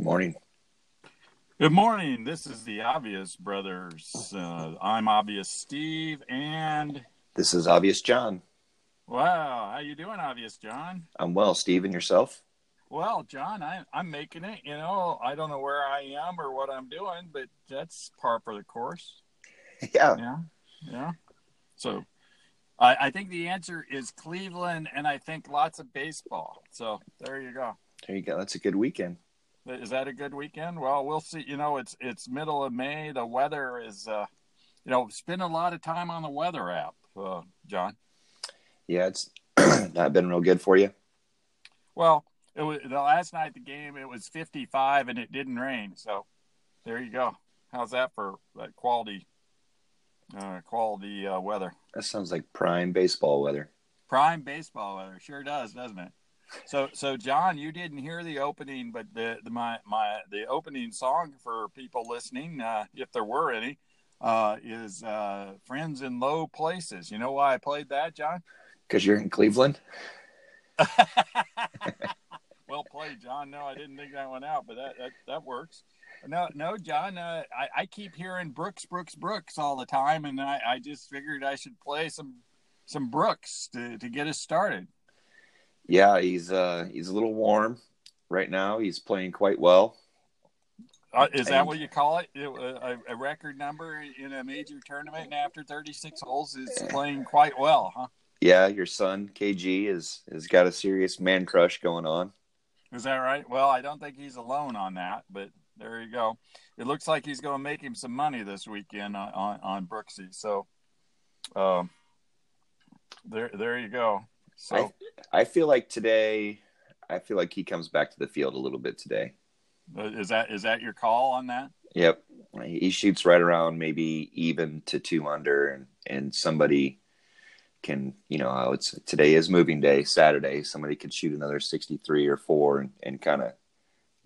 Good morning. Good morning. This is the Obvious Brothers. Uh, I'm Obvious Steve, and This is Obvious John. wow, how you doing, Obvious John? I'm well, Steve, and yourself? Well, John, I, I'm making it. You know, I don't know where I am or what I'm doing, but that's par for the course. Yeah. Yeah, yeah. So, I, I think the answer is Cleveland, and I think lots of baseball. So there you go. There you go. That's a good weekend. Is that a good weekend? Well, we'll see. You know, it's it's middle of May. The weather is, uh, you know, spend a lot of time on the weather app, uh, John. Yeah, it's not been real good for you. Well, it was the last night the game. It was 55 and it didn't rain. So there you go. How's that for that quality uh, quality uh, weather? That sounds like prime baseball weather. Prime baseball weather. Sure does, doesn't it? So, so John, you didn't hear the opening, but the, the my my the opening song for people listening, uh, if there were any, uh, is uh, "Friends in Low Places." You know why I played that, John? Because you're in Cleveland? well played, John. No, I didn't think that one out, but that that, that works. No, no, John. Uh, I, I keep hearing Brooks, Brooks, Brooks all the time, and I, I just figured I should play some some Brooks to, to get us started. Yeah, he's uh he's a little warm right now. He's playing quite well. Uh, is that And- what you call it? It- A, a record number in a major tournament and after 36 holes is playing quite well, huh? Yeah, your son KG is has got a serious man crush going on. Is that right? Well, I don't think he's alone on that, but there you go. It looks like he's going to make him some money this weekend on on, on Brooksy. So, um, there there you go. So I feel like today, I feel like he comes back to the field a little bit today. uh, is that is that your call on that? Yep, he shoots right around maybe even to two under, and and somebody can you know how it's today is moving day Saturday. Somebody could shoot another sixty three or four and, and kind of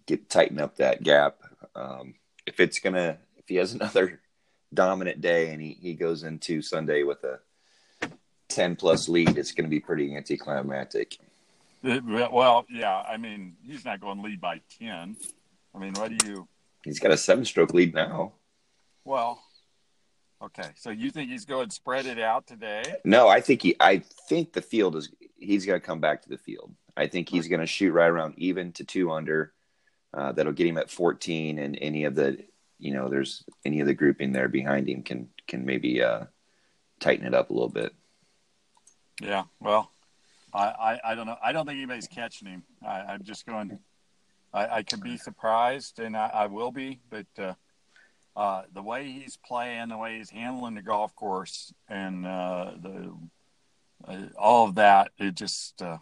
get tighten up that gap. Um, if it's gonna if he has another dominant day and he, he goes into Sunday with a ten plus lead, it's gonna be pretty anticlimactic. Well, yeah. I mean, he's not going to lead by 10. I mean, what do you? He's got a seven stroke lead now. Well, okay. So you think he's going to spread it out today? No, I think he. I think the field is. He's going to come back to the field. I think he's going to shoot right around even to two under. Uh, that'll get him at fourteen, and any of the, you know, there's any of the grouping there behind him can can maybe uh, tighten it up a little bit. Yeah. Well, I, I, I don't know. I don't think anybody's catching him. I, I'm just going. I, I could be surprised, and I, I will be. But uh, uh, the way he's playing, the way he's handling the golf course, and uh, the uh, all of that, it just. Uh,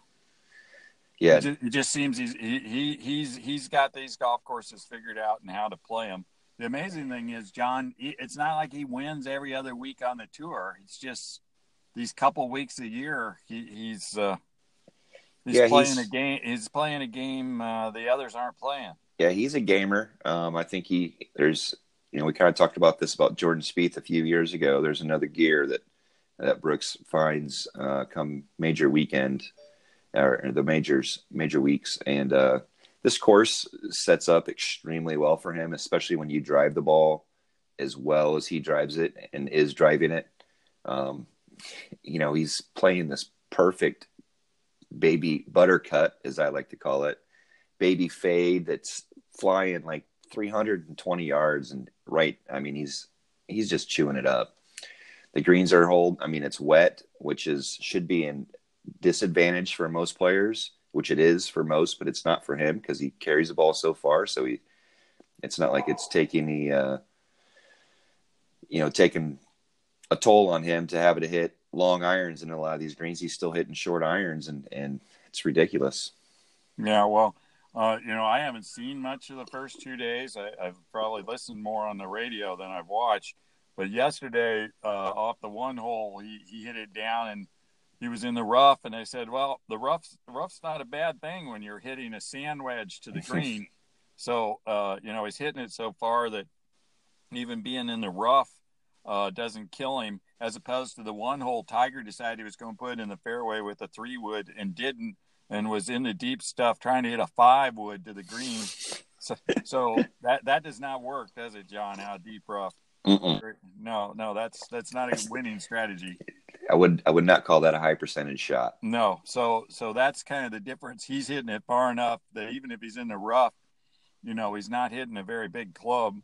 Yeah, It just, it just seems he's he, he he's he's got these golf courses figured out and how to play them. The amazing thing is, John, it's not like he wins every other week on the tour. It's just these couple weeks a year. He, he's uh, he's Yeah, playing he's- a game. He's playing a game uh, the others aren't playing. yeah, he's a gamer. Um, I think he there's you know we kind of talked about this about Jordan Spieth a few years ago. There's another gear that that Brooks finds uh, come major weekend or the majors major weeks, and uh, this course sets up extremely well for him, especially when you drive the ball as well as he drives it and is driving it. Um, you know, he's playing this perfect baby buttercut, as I like to call it, baby fade that's flying like 320 yards and right. I mean, he's he's just chewing it up. The greens are hold. I mean, it's wet, which is should be in disadvantage for most players, which it is for most, but it's not for him because he carries the ball so far. So he, it's not like it's taking the, uh, you know, taking a toll on him to have to hit long irons in a lot of these greens. He's still hitting short irons, and and it's ridiculous. Yeah, well, uh, you know, I haven't seen much of the first two days. I, I've probably listened more on the radio than I've watched. But yesterday, uh, off the one hole, he, he hit it down and he was in the rough. And I said, well, the rough's, rough's not a bad thing when you're hitting a sand wedge to the green. so, uh, you know, he's hitting it so far that even being in the rough uh, doesn't kill him, as opposed to the one hole Tiger decided he was going to put in the fairway with a three wood and didn't and was in the deep stuff trying to hit a five wood to the green. so, so that that does not work, does it, John? How deep rough? Mm-mm. No, no, that's that's not a winning strategy. I would I would not call that a high percentage shot. No, so so that's kind of the difference. He's hitting it far enough that even if he's in the rough, you know, he's not hitting a very big club.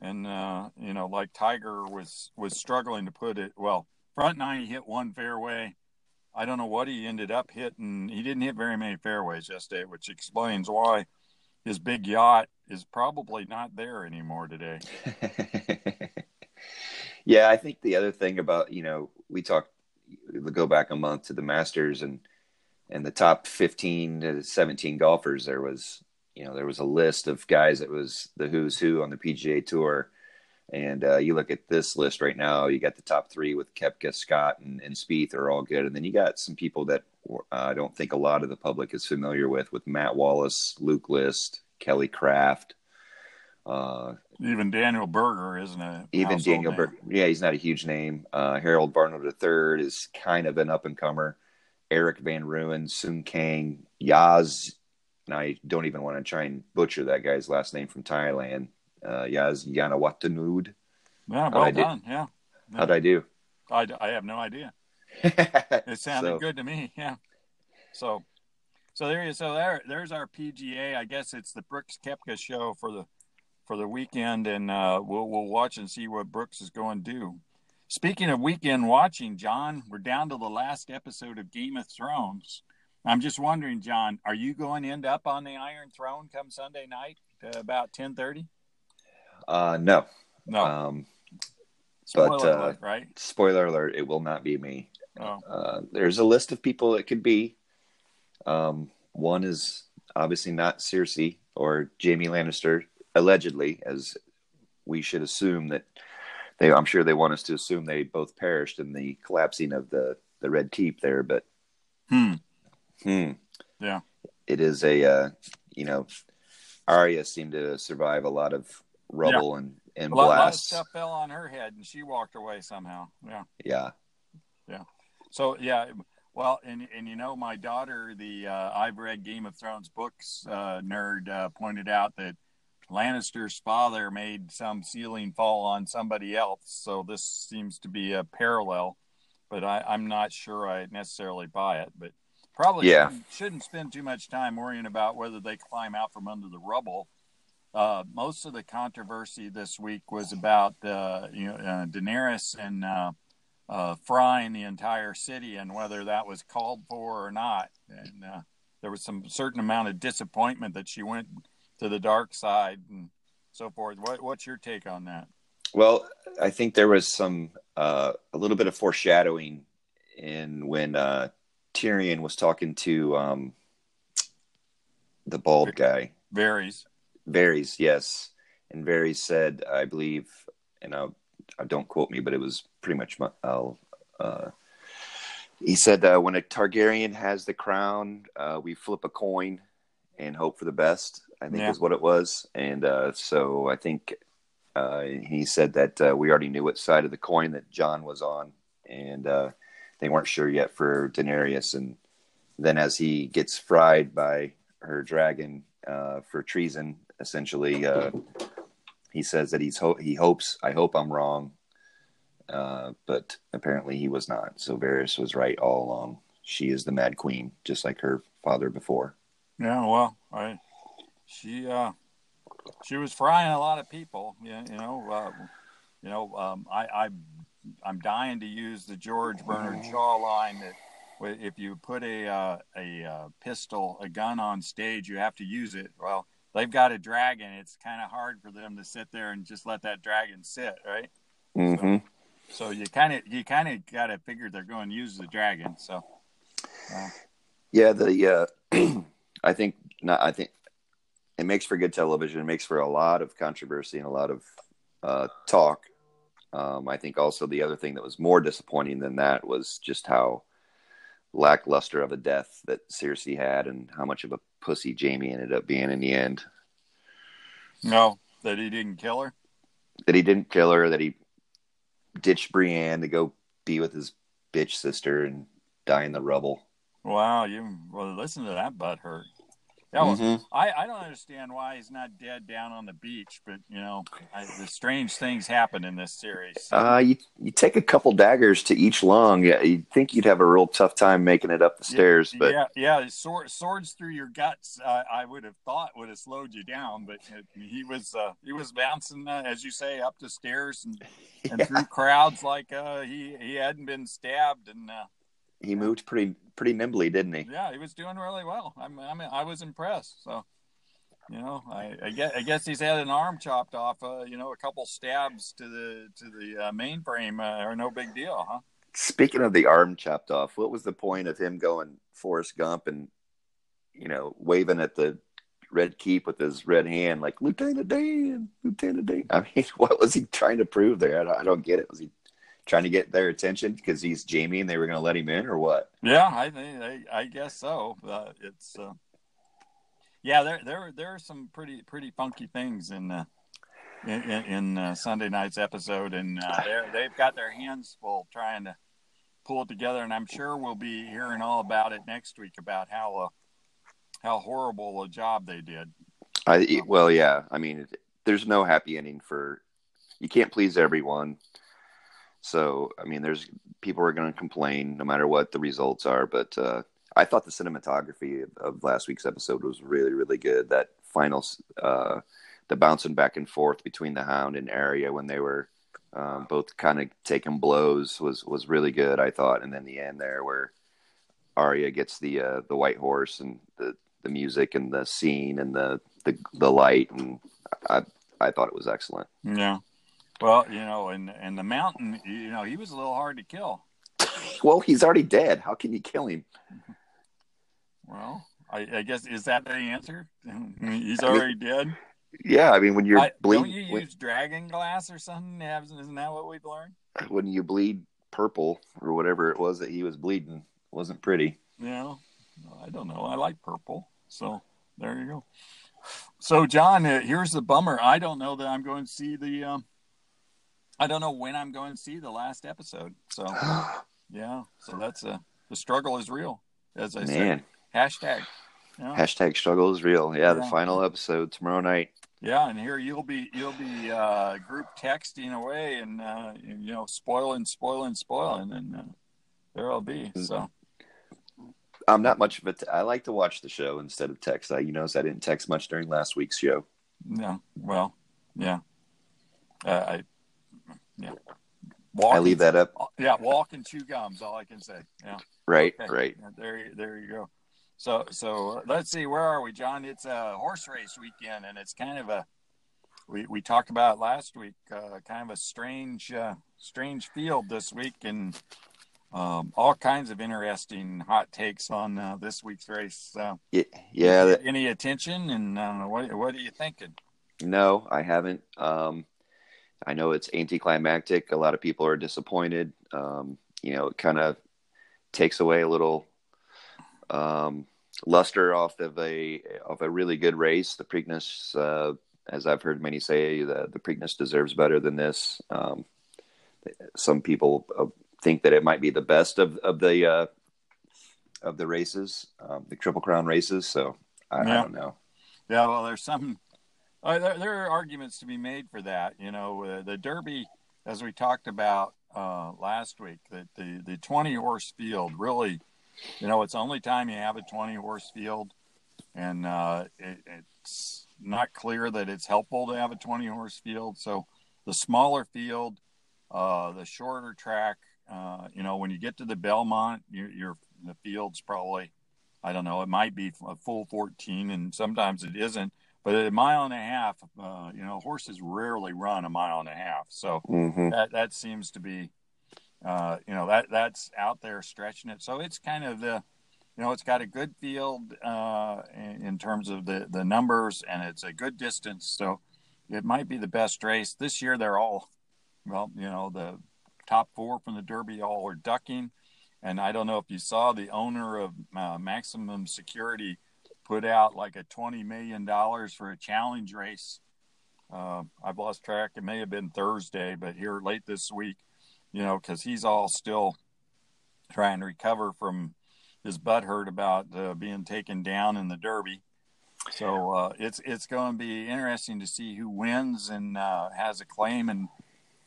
And uh, you know, like Tiger was was struggling to put it well. Front nine, he hit one fairway. I don't know what he ended up hitting. He didn't hit very many fairways yesterday, which explains why his big yacht is probably not there anymore today. yeah, I think the other thing about you know we talked go back a month to the Masters and and the top fifteen to seventeen golfers. There was you know there was a list of guys that was the who's who on the PGA Tour. And uh, you look at this list right now, you got the top three with Koepka, Scott, and, and Spieth are all good. And then you got some people that uh, I don't think a lot of the public is familiar with, with Matt Wallace, Luke List, Kelly Kraft, uh, even Daniel Berger isn't a even Daniel Berger. Yeah, he's not a huge name. Uh, Harold Varner III is kind of an up and comer. Erik van Rooyen, Sung Kang, Yaz. And I don't even want to try and butcher that guy's last name from Thailand. Uh, Yaz Yanawatanud. Yeah, well done. Yeah. yeah. How'd I do? I, I have no idea. it sounded so, good to me. Yeah. So, so there you so there there's our PGA. I guess it's the Brooks Koepka show for the for the weekend, and uh, we'll we'll watch and see what Brooks is going to do. Speaking of weekend watching, John, we're down to the last episode of Game of Thrones. I'm just wondering, John, are you going to end up on the Iron Throne come Sunday night uh, about ten thirty? Uh, no, no. Um, spoiler but uh, alert, right? Spoiler alert: it will not be me. Oh. Uh, there's a list of people it could be. Um, one is obviously not Cersei or Jaime Lannister allegedly, as we should assume that they. I'm sure they want us to assume they both perished in the collapsing of the the Red Keep there, but hmm, hmm, yeah, it is a uh, you know, Arya seemed to survive a lot of rubble yeah. and and a lot, blasts. A lot of stuff fell on her head, and she walked away somehow. Yeah, yeah, yeah. So yeah. Well, and and you know, my daughter, the uh, I've read Game of Thrones books uh, nerd, uh, pointed out that Lannister's father made some ceiling fall on somebody else. So this seems to be a parallel, but I, am not sure I necessarily buy it. But probably yeah. shouldn't, shouldn't, spend too much time worrying about whether they climb out from under the rubble. Uh, most of the controversy this week was about uh, you know uh, Daenerys and uh, uh, frying the entire city and whether that was called for or not. And uh, there was some certain amount of disappointment that she went to the dark side and so forth. What, what's your take on that? Well, I think there was some uh, a little bit of foreshadowing in when uh, Tyrion was talking to um, the bald guy. Varys. Varys, yes, and Varys said, I believe, and I, I don't quote me, but it was pretty much. I'll, uh, he said, uh, "When a Targaryen has the crown, uh, we flip a coin and hope for the best." I think yeah. is what it was. And uh, so I think uh, he said that uh, we already knew what side of the coin that Jon was on, and uh, they weren't sure yet for Daenerys. And then as he gets fried by her dragon uh, for treason, essentially, uh, he says that he's ho- he hopes I hope I'm wrong, but apparently he was not. So Varys was right all along. She is the Mad Queen, just like her father before. Yeah, well, I she uh, she was frying a lot of people. You, you know, uh, you know, um, I, I I'm dying to use the George Bernard Shaw line that if you put a uh, a uh, pistol, a gun on stage, you have to use it. Well, they've got a dragon. It's kind of hard for them to sit there and just let that dragon sit, right? Mm-hmm. So, so you kind of you kind of got to figure they're going to use the dragon. So, uh, yeah, the uh, I think not. I think it makes for good television. It makes for a lot of controversy and a lot of uh, talk. Um, I think also the other thing that was more disappointing than that was just how lackluster of a death that Cersei had and how much of a pussy Jaime ended up being in the end. No, that he didn't kill her. That he didn't kill her. That he ditched Brienne to go be with his bitch sister and die in the rubble. Wow, you well listen to that butt hurt Mm-hmm. I, I don't understand why he's not dead down on the beach, but you know, I, the strange things happen in this series. Uh, you you take a couple daggers to each lung. Yeah, you'd think you'd have a real tough time making it up the stairs. Yeah, but yeah, yeah, sword, swords through your guts. Uh, I would have thought would have slowed you down, but he was uh, he was bouncing, uh, as you say, up the stairs and, and yeah. through crowds like uh, he he hadn't been stabbed and he moved pretty pretty nimbly, didn't he? Yeah, he was doing really well. I'm, I mean, I was impressed. So, you know, I, I guess I guess he's had an arm chopped off. Uh, you know, a couple stabs to the to the uh, mainframe uh, are no big deal, huh? Speaking of the arm chopped off, what was the point of him going Forrest Gump and you know waving at the red keep with his red hand like Lieutenant Dan, Lieutenant Dan? I mean, what was he trying to prove there? I don't, I don't get it. Was he trying to get their attention because he's Jaime and they were going to let him in, or what? Yeah, I think I, I guess so. Uh, it's uh, yeah, there there there are some pretty pretty funky things in uh, in, in uh, Sunday night's episode, and uh, they've got their hands full trying to pull it together. And I'm sure we'll be hearing all about it next week about how uh, how horrible a job they did. I well, yeah. I mean, there's no happy ending for you can't please everyone so, I mean, there's people are going to complain no matter what the results are. But uh, I thought the cinematography of, of, last week's episode was really, really good. That final, uh, the bouncing back and forth between the Hound and Arya when they were um, both kind of taking blows was was really good. I thought, and then the end there where Arya gets the uh, the white horse and the the music and the scene and the the the light and I I thought it was excellent. Yeah. Well, you know, and and the mountain, you know, he was a little hard to kill. well, he's already dead. How can you kill him? Well, I, I guess is that the answer? he's already I mean, dead. Yeah, I mean, when you're bleeding, don't you use dragon glass or something? Isn't that what we've learned? When you bleed purple or whatever it was that he was bleeding, wasn't pretty. Yeah, I don't know. I like purple, so there you go. So, John, uh, here's the bummer. I don't know that I'm going to see the um, I don't know when I'm going to see the last episode. So yeah, so that's a the struggle is real, as I Man. said. Hashtag. Yeah. Hashtag struggle is real. Yeah, yeah, the final episode tomorrow night. Yeah, and here you'll be you'll be uh, group texting away and uh, you know spoiling, spoiling, spoiling, and uh, there I'll be. Mm. So I'm not much of a. T- I like to watch the show instead of text. I you notice I didn't text much during last week's show. Yeah, well, yeah. Uh, I yeah. Walk I leave that up. Yeah, walk and chew gums. All I can say. Yeah. Right. Okay. Right. There, there you go. So, so uh, let's see. Where are we, John? It's a horse race weekend, and it's kind of a. We we talked about last week. Uh, kind of a strange, uh, strange field this week, and um, all kinds of interesting hot takes on uh, this week's race. Uh, yeah. yeah that, any attention? And uh, what what are you thinking? No, I haven't. Um, I know it's anticlimactic. A lot of people are disappointed. Um, you know, it kind of takes away a little um, luster off of a of a really good race. The Preakness, uh, as I've heard many say, the, the Preakness deserves better than this. Um, some people uh, think that it might be the best of of the uh, of the races, um, the Triple Crown races. So I, yeah. I don't know. Yeah, well, there's some uh, there, there, are arguments to be made for that. You know, uh, the Derby, as we talked about uh, last week, that the, the 20 horse field really, you know, it's only time you have a 20 horse field. And uh, it, it's not clear that it's helpful to have a 20 horse field. So the smaller field, uh, the shorter track, uh, you know, when you get to the Belmont, you, you're the field's probably, I don't know, it might be a full 14, and sometimes it isn't but a mile and a half, uh, you know, horses rarely run a mile and a half. So mm-hmm. that that seems to be, uh, you know, that that's out there stretching it. So it's kind of the, you know, it's got a good field uh, in, in, terms of the the numbers, and it's a good distance. So it might be the best race this year. They're all, well, you know, the top four from the Derby all are ducking. And I don't know if you saw the owner of uh, Maximum Security put out like a $20 million for a challenge race. Uh, I've lost track. It may have been Thursday, but here late this week, you know, because he's all still trying to recover from his butt hurt about uh, being taken down in the Derby. So uh, it's it's going to be interesting to see who wins and uh, has a claim and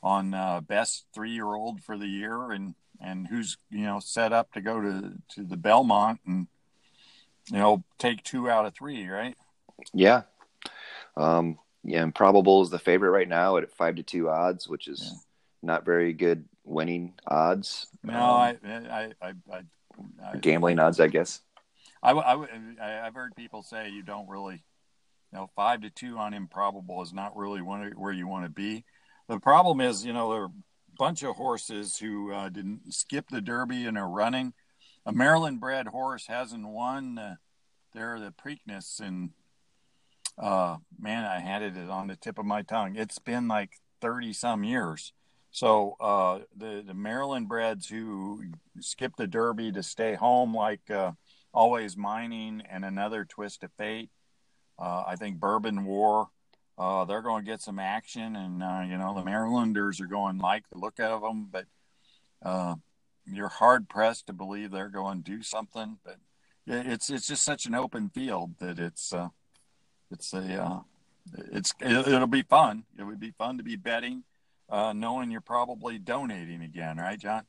on uh, best three year old for the year and and who's you know set up to go to to the Belmont and you know take two out of three, right? Yeah. Um, yeah, Improbable is the favorite right now at five to two odds, which is yeah. not very good winning odds. No, um, I, I, I, I, I gambling odds, I guess. I, I, I've heard people say you don't really, you know, five to two on Improbable is not really where you want to be. The problem is, you know, there are a bunch of horses who uh, didn't skip the Derby and are running. A Maryland bred horse hasn't won. Uh, there, the Preakness and uh, man, I had it on the tip of my tongue. It's been like 30 some years. So uh, the, the Maryland breds who skip the Derby to stay home, like uh, Alwaysmining and another Twist of Fate, uh, I think Bourbon War, uh, they're going to get some action. And, you know, the Marylanders are going like the look of them, but you're hard pressed to believe they're going to do something. But it's, it's just such an open field that it's, uh, it's a uh, it's it'll be fun. It would be fun to be betting, uh, knowing you're probably donating again, right, John?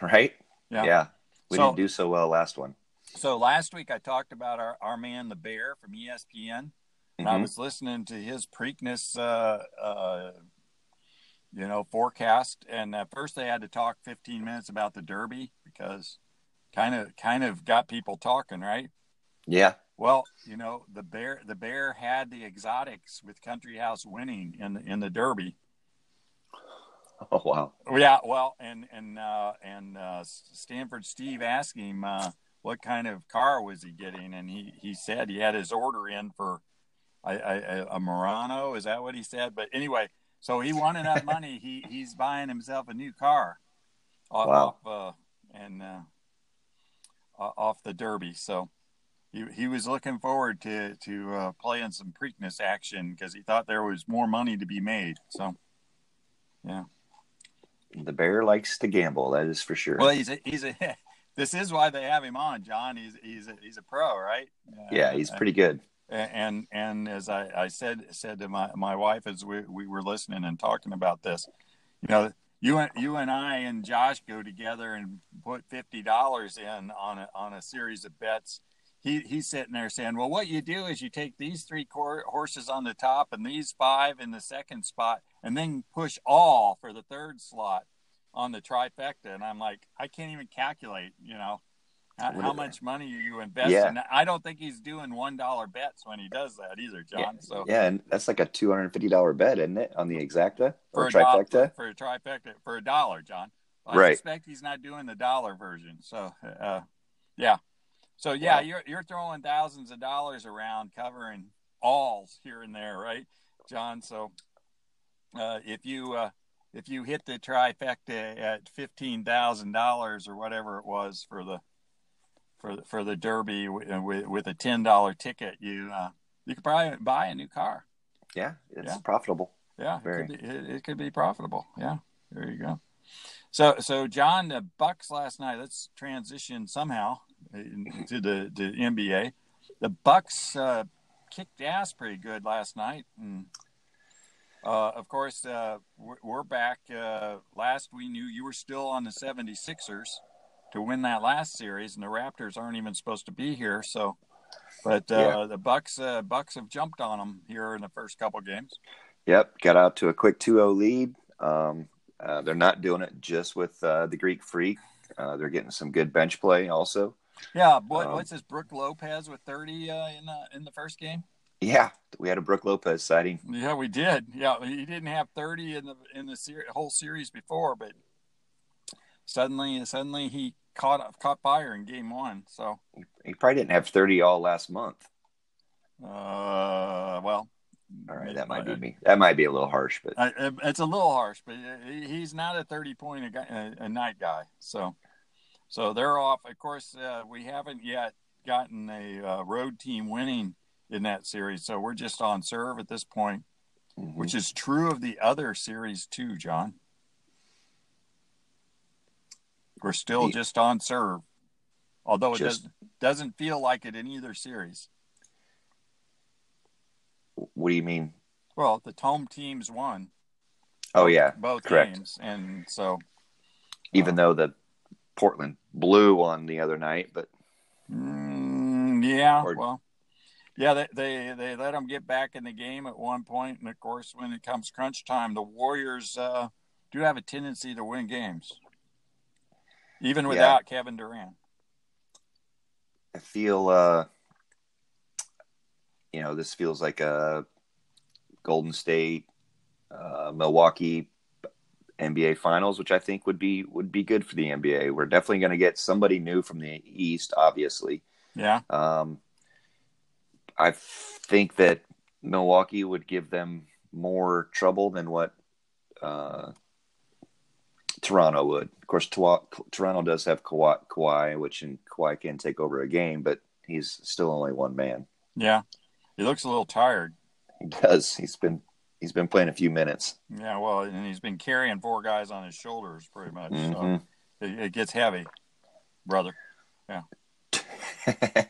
Right. Yeah. Yeah. We so, didn't do so well last one. So last week I talked about our, our man the bear from ESPN, and mm-hmm. I was listening to his Preakness, uh, uh, you know, forecast. And at first they had to talk 15 minutes about the Derby because kind of kind of got people talking, right? Yeah. Well, you know, the bear the bear had the exotics with Country House winning in the, in the Derby. Oh wow! Yeah, well, and and uh, and uh, Stanford Steve asked him uh, what kind of car was he getting, and he he said he had his order in for a, a, a Murano. Is that what he said? But anyway, so he won enough money. He he's buying himself a new car. Off, wow! Off, uh, and uh, off the Derby, so he, he was looking forward to to uh, playing some Preakness action because he thought there was more money to be made. So, yeah. The bear likes to gamble. That is for sure. Well, he's a, he's a. This is why they have him on, John. He's he's a, he's a pro, right? Uh, yeah, he's pretty good. And and as I, I said said to my, my wife as we, we were listening and talking about this, you know, you and you and I and Josh go together and put fifty dollars in on a on a series of bets he he's sitting there saying, "Well, what you do is you take these three cor- horses on the top and these five in the second spot, and then push all for the third slot on the trifecta." And I'm like, I can't even calculate, you know, how, how much money are you investing? yeah. I don't think he's doing one dollar bets when he does that either, John. Yeah. So yeah, and that's like a two hundred and fifty dollar bet, isn't it, on the exacta or for trifecta? For a trifecta for a dollar, John. I right. expect he's not doing the dollar version. So, uh, yeah. So yeah, well, you're you're throwing thousands of dollars around covering alls here and there, right, John? So uh, if you uh, if you hit the trifecta at fifteen thousand dollars or whatever it was for the for the, for the Derby with, uh, with a ten dollar ticket, you uh, you could probably buy a new car. Yeah, it's yeah. profitable. Yeah, Very. It, could be, it, it could be profitable. Yeah, there you go. So, so John, the Bucks last night. Let's transition somehow to the the NBA. The Bucks uh, kicked ass pretty good last night, and uh, of course uh, we're, we're, back. Uh, last we knew you were still on the 76ers to win that last series, and the Raptors aren't even supposed to be here. So, but uh, yeah. the Bucks uh, Bucks have jumped on them here in the first couple games. Yep, got out to a quick 2-0 lead. Um, uh, they're not doing it just with uh, the Greek Freak. Uh, they're getting some good bench play also. Yeah, what, um, what's this? Brook Lopez with thirty uh, in the in the first game. Yeah, we had a Brook Lopez sighting. Yeah, we did. Yeah, he didn't have thirty in the in the ser- whole series before, but suddenly suddenly he caught caught fire in game one. So he probably didn't have thirty all last month. Uh, well, all right, that might be me. That might be a little harsh, but uh, it's a little harsh. But he's not a thirty point a, guy, a, night guy. So, so they're off. Of course, uh, we haven't yet gotten a uh, road team winning in that series. So we're just on serve at this point, mm-hmm. which is true of the other series too, John. We're still just on serve, although it just, does, doesn't feel like it in either series. What do you mean? Well, the home teams won. Oh yeah, both correct. games, and so Even though the Portland blew on the other night, but mm, yeah, Or- well, yeah, they, they they let them get back in the game at one point, and of course, when it comes crunch time, the Warriors uh, do have a tendency to win games, even Yeah. without Kevin Durant. I feel uh you know, this feels like a Golden State uh Milwaukee NBA finals, which I think would be would be good for the NBA. We're definitely going to get somebody new from the East, obviously. Yeah, Um, I think that Milwaukee would give them more trouble than what uh, Toronto would. Of course, Toronto does have Kawhi, Kawhi, which and Kawhi can take over a game, but he's still only one man. yeah, he looks a little tired. He does. He's been he's been playing a few minutes. Yeah, well, and he's been carrying four guys on his shoulders pretty much, Mhm. so it, it gets heavy, brother. Yeah.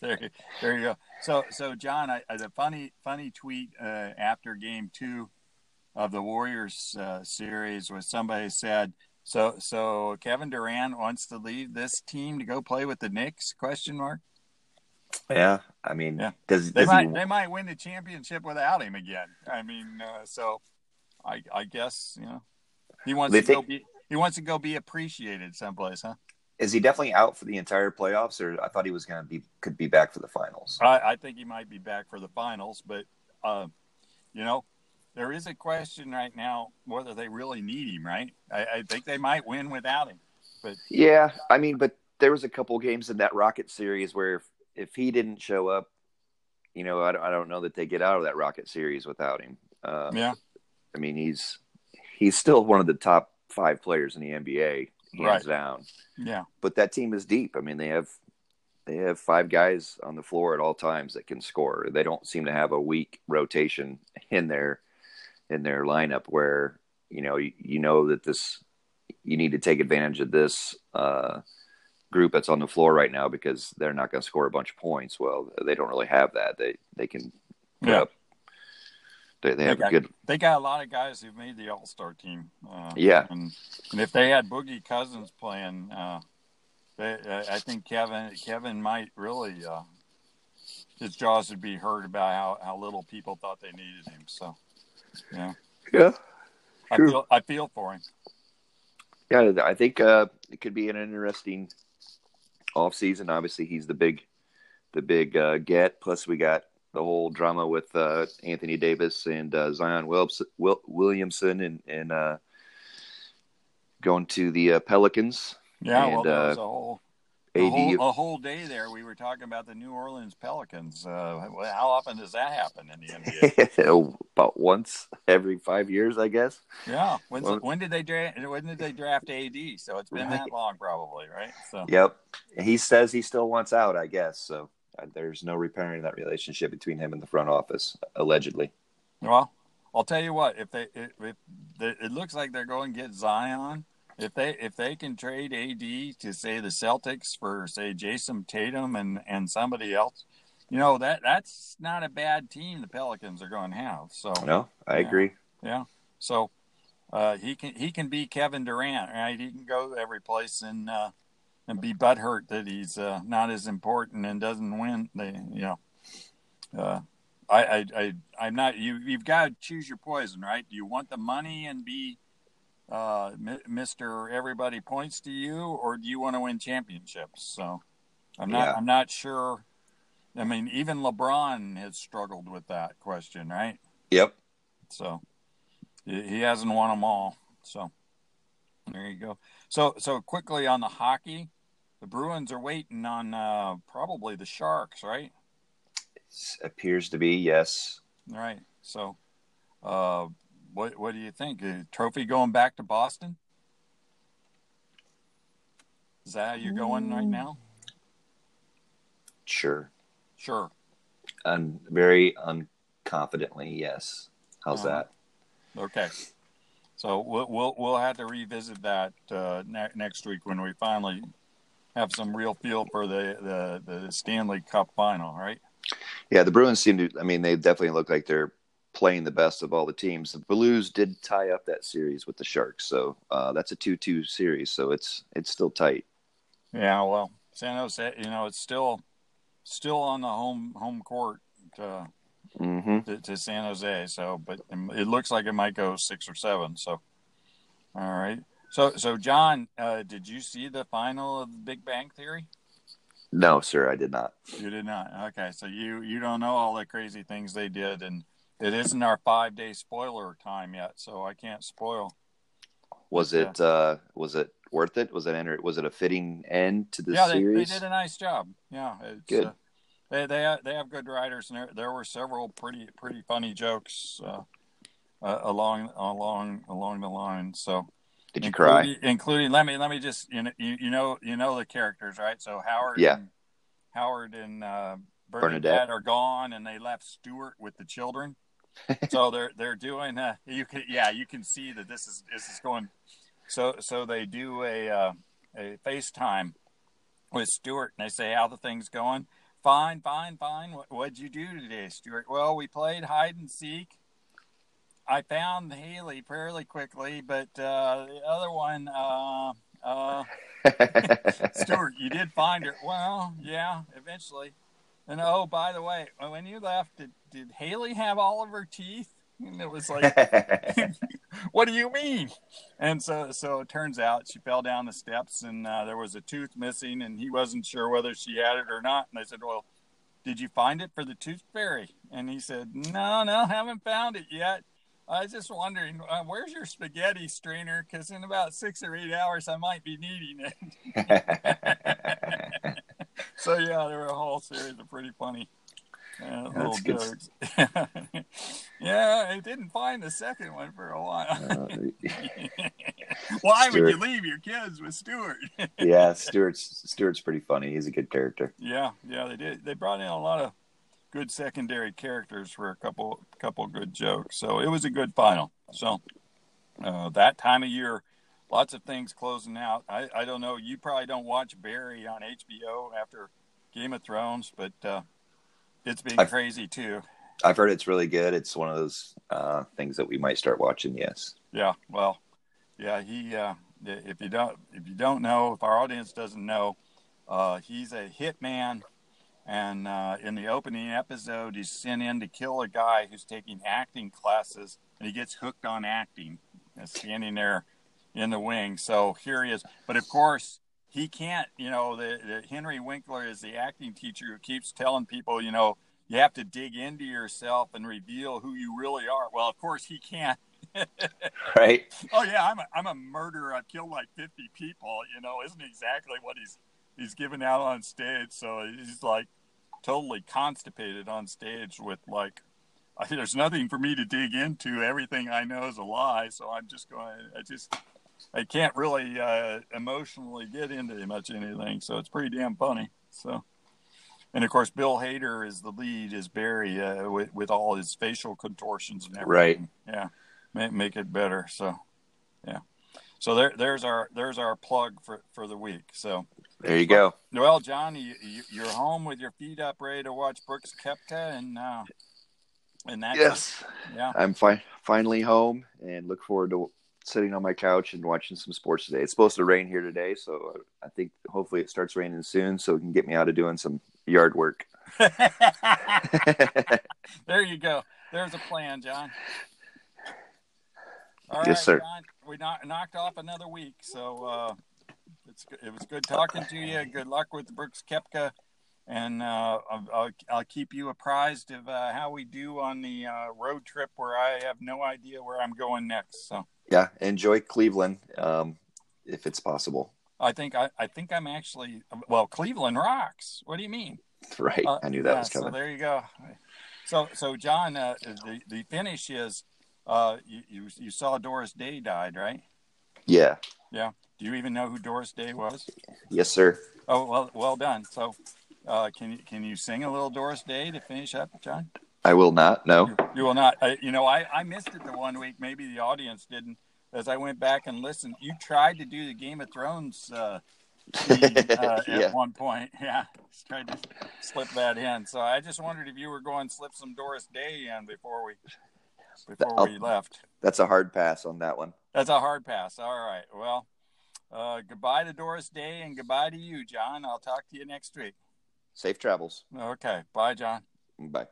there, you- there you go. So, so John, I, I, the funny, funny tweet uh, after Game Two of the Warriors uh, series was somebody said, "So, so Kevin Durant wants to leave this team to go play with the Knicks?" Question mark. yeah, I mean, Yeah. does, They does might, he? they might win the championship without him again. I mean, uh, so I, I guess you know he wants They to go be he wants to go be appreciated someplace, huh? Is he definitely out for the entire playoffs, or I thought he was going to be could be back for the finals? I, I think he might be back for the finals, but uh, you know, there is a question right now whether they really need him. Right? I, I think they might win without him. But Yeah, I mean, but there was a couple games in that Rocket series where if, if he didn't show up, you know, I don't, I don't know that they get out of that Rocket series without him. Uh, Yeah, I mean, he's he's still one of the top five players in the NBA, hands Right. down. yeah, But that team is deep. I mean, they have they have five guys on the floor at all times that can score. They don't seem to have a weak rotation in their in their lineup where you know you, you know that this you need to take advantage of this uh, group that's on the floor right now because they're not going to score a bunch of points. Well, they don't really have that. They they can Yeah. up. They, they have Okay. a good they got a lot of guys who've made the All Star team. Uh, Yeah. and, and if they had Boogie Cousins playing, uh, they, I I think Kevin Kevin might really uh, his jaws would be hurt about how, how little people thought they needed him. So, yeah, yeah I True. feel I feel for him. Yeah, I think uh, it could be an interesting off season. Obviously, he's the big, the big uh, get. Plus, we got the whole drama with uh, Anthony Davis and uh, Zion Wilps- Wil- Williamson and and uh, going to the uh, Pelicans. Yeah, well, And, there uh, was a whole a AD, whole, a whole day there. We were talking about the New Orleans Pelicans. Uh, how often does that happen in the NBA? about once every five years, I guess. yeah, When's, Well- when did they draft? When did they draft AD? So it's been that long, probably, right? So Yep, he says he still wants out. I guess so. Uh, There's no repairing that relationship between him and the front office, allegedly. Well, I'll tell you what. If they if, if the, it looks like they're going to get Zion, if they if they can trade AD to say the Celtics for say Jayson Tatum and and somebody else, you know that that's not a bad team the Pelicans are going to have. So No, I Yeah. agree. yeah, so uh, he can he can be Kevin Durant, right? He can go every place and uh, and be butthurt that he's uh, not as important and doesn't win. They you know. Uh, I, I, I, I'm not. You, you've got to choose your poison, right? Do you want the money and be uh, Mister Everybody points to you, or do you want to win championships? So, I'm not. Yeah. I'm not sure. I mean, even LeBron has struggled with that question, right? Yep. So, he he hasn't won them all. So, there you go. So, so quickly on the hockey, the Bruins are waiting on uh, probably the Sharks, right? It appears to be yes. Right. So, uh, what what do you think? A trophy going back to Boston? Is that how you're going right now? Sure. Sure. Un, very unconfidently, yes. How's Uh-huh. that? Okay. So we'll we'll, we'll have to revisit that uh, ne- next week when we finally have some real feel for the, the, the Stanley Cup final, right? Yeah, the Bruins seem to. I mean, they definitely look like they're playing the best of all the teams. The Blues did tie up that series with the Sharks, so uh, that's a two-two series. So it's it's still tight. Yeah, well, San Jose, you know, it's still still on the home home court to, hmm to, to San Jose. So, but it looks like it might go six or seven. So, all right. So, so John, uh, did you see the final of the Big Bang Theory? No, sir, I did not. You did not. Okay, so you you don't know all the crazy things they did, and it isn't our five day spoiler time yet, so I can't spoil. Was Yeah. it uh, was it worth it? Was it enter, was it a fitting end to the series? yeah, they, they did a nice job. Yeah, it's, Good. Uh, they they have, they have good writers, and there there were several pretty pretty funny jokes uh, uh, along along along the line. So Did you cry? including, Including let me let me just you know you, you know you know the characters right? So Howard Yeah. and, Howard and uh, Bernadette. Bernadette, are gone, and they left Stuart with the children. so they're they're doing uh, you can yeah you can see that this is this is going. So so they do a uh, a FaceTime with Stuart, and they say how the thing's going. Fine, fine, fine. What, what'd you do today, Stuart? Well, we played hide and seek. I found Halley fairly quickly, but uh, the other one, uh, uh, Stuart, you did find her. Well, yeah, eventually. And oh, by the way, when you left, did, did Halley have all of her teeth? And it was like, what do you mean? And so, so it turns out she fell down the steps, and uh, there was a tooth missing, and he wasn't sure whether she had it or not. And I said, well, did you find it for the tooth fairy? And he said, no, no, haven't found it yet. I was just wondering, uh, where's your spaghetti strainer? Because in about six or eight hours, I might be needing it. so yeah, there were a whole series of pretty funny uh, little That's good. jokes. yeah, I didn't find the second one for a while. Uh, Why would you leave your kids with Stuart? yeah, Stuart's Stuart's pretty funny. He's a good character. yeah, yeah, they did. They brought in a lot of good secondary characters for a couple couple good jokes. So it was a good final. So uh, that time of year, lots of things closing out. I, I don't know. You probably don't watch Barry on HBO after Game of Thrones, but uh, it's been I've- crazy too. I've heard it's really good. It's one of those uh, things that we might start watching. Yes. Yeah, well, yeah, he. Uh, if you don't, if you don't know, if our audience doesn't know, uh, he's a hitman, and uh, in the opening episode, he's sent in to kill a guy who's taking acting classes, and he gets hooked on acting, uh, standing there in the wing. So here he is, but of course. He can't, you know. The, the Henry Winkler is the acting teacher who keeps telling people, you know, you have to dig into yourself and reveal who you really are. Well, of course, he can't. Right. Oh yeah, I'm a, I'm a murderer. I've killed like 50 people. You know, isn't exactly what he's he's giving out on stage. So he's like totally constipated on stage with like, there's nothing for me to dig into. Everything I know is a lie. So I'm just going. I just I can't really uh, emotionally get into much anything. So it's pretty damn funny. So. And of course, Bill Hader is the lead, is Barry, uh, with, with all his facial contortions and everything. Right. Yeah, make, make it better. So, yeah. So there, there's our there's our plug for, for the week. So, There you go. well, John, you, you, you're home with your feet up, ready to watch Brooks Koepka, and uh, and that Yes. yeah, I'm fi- finally home and look forward to sitting on my couch and watching some sports today. It's supposed to rain here today, so I think hopefully it starts raining soon so it can get me out of doing some yard work. there you go. There's a plan, John. All right, Yes, sir. John, we knock, knocked off another week, so uh, it's it was good talking to you. Good luck with Brooks Koepka, and uh, I'll, I'll, I'll keep you apprised of uh, how we do on the uh, road trip where I have no idea where I'm going next. So yeah, enjoy Cleveland um, if it's possible. I think I, I think I'm actually well. Cleveland rocks. What do you mean? Right. Uh, I knew that yeah, was coming. So there you go. So so John, uh, the the finish is uh, you, you you saw Doris Day died, right? yeah. Yeah. Do you even know who Doris Day was? Yes, sir. Oh well, well done. So uh, can you can you sing a little Doris Day to finish up, John? I will not. No. You, will not. I, you know, I I missed it the one week. Maybe the audience didn't. As I went back and listened, you tried to do the Game of Thrones uh, uh, Yeah. at one point. Yeah, just tried to slip that in. So I just wondered if you were going to slip some Doris Day in before we before we I'll- left. That's a hard pass on that one. That's a hard pass. All right. Well, uh, goodbye to Doris Day and goodbye to you, John. I'll talk to you next week. Safe travels. Okay. Bye, John. Bye.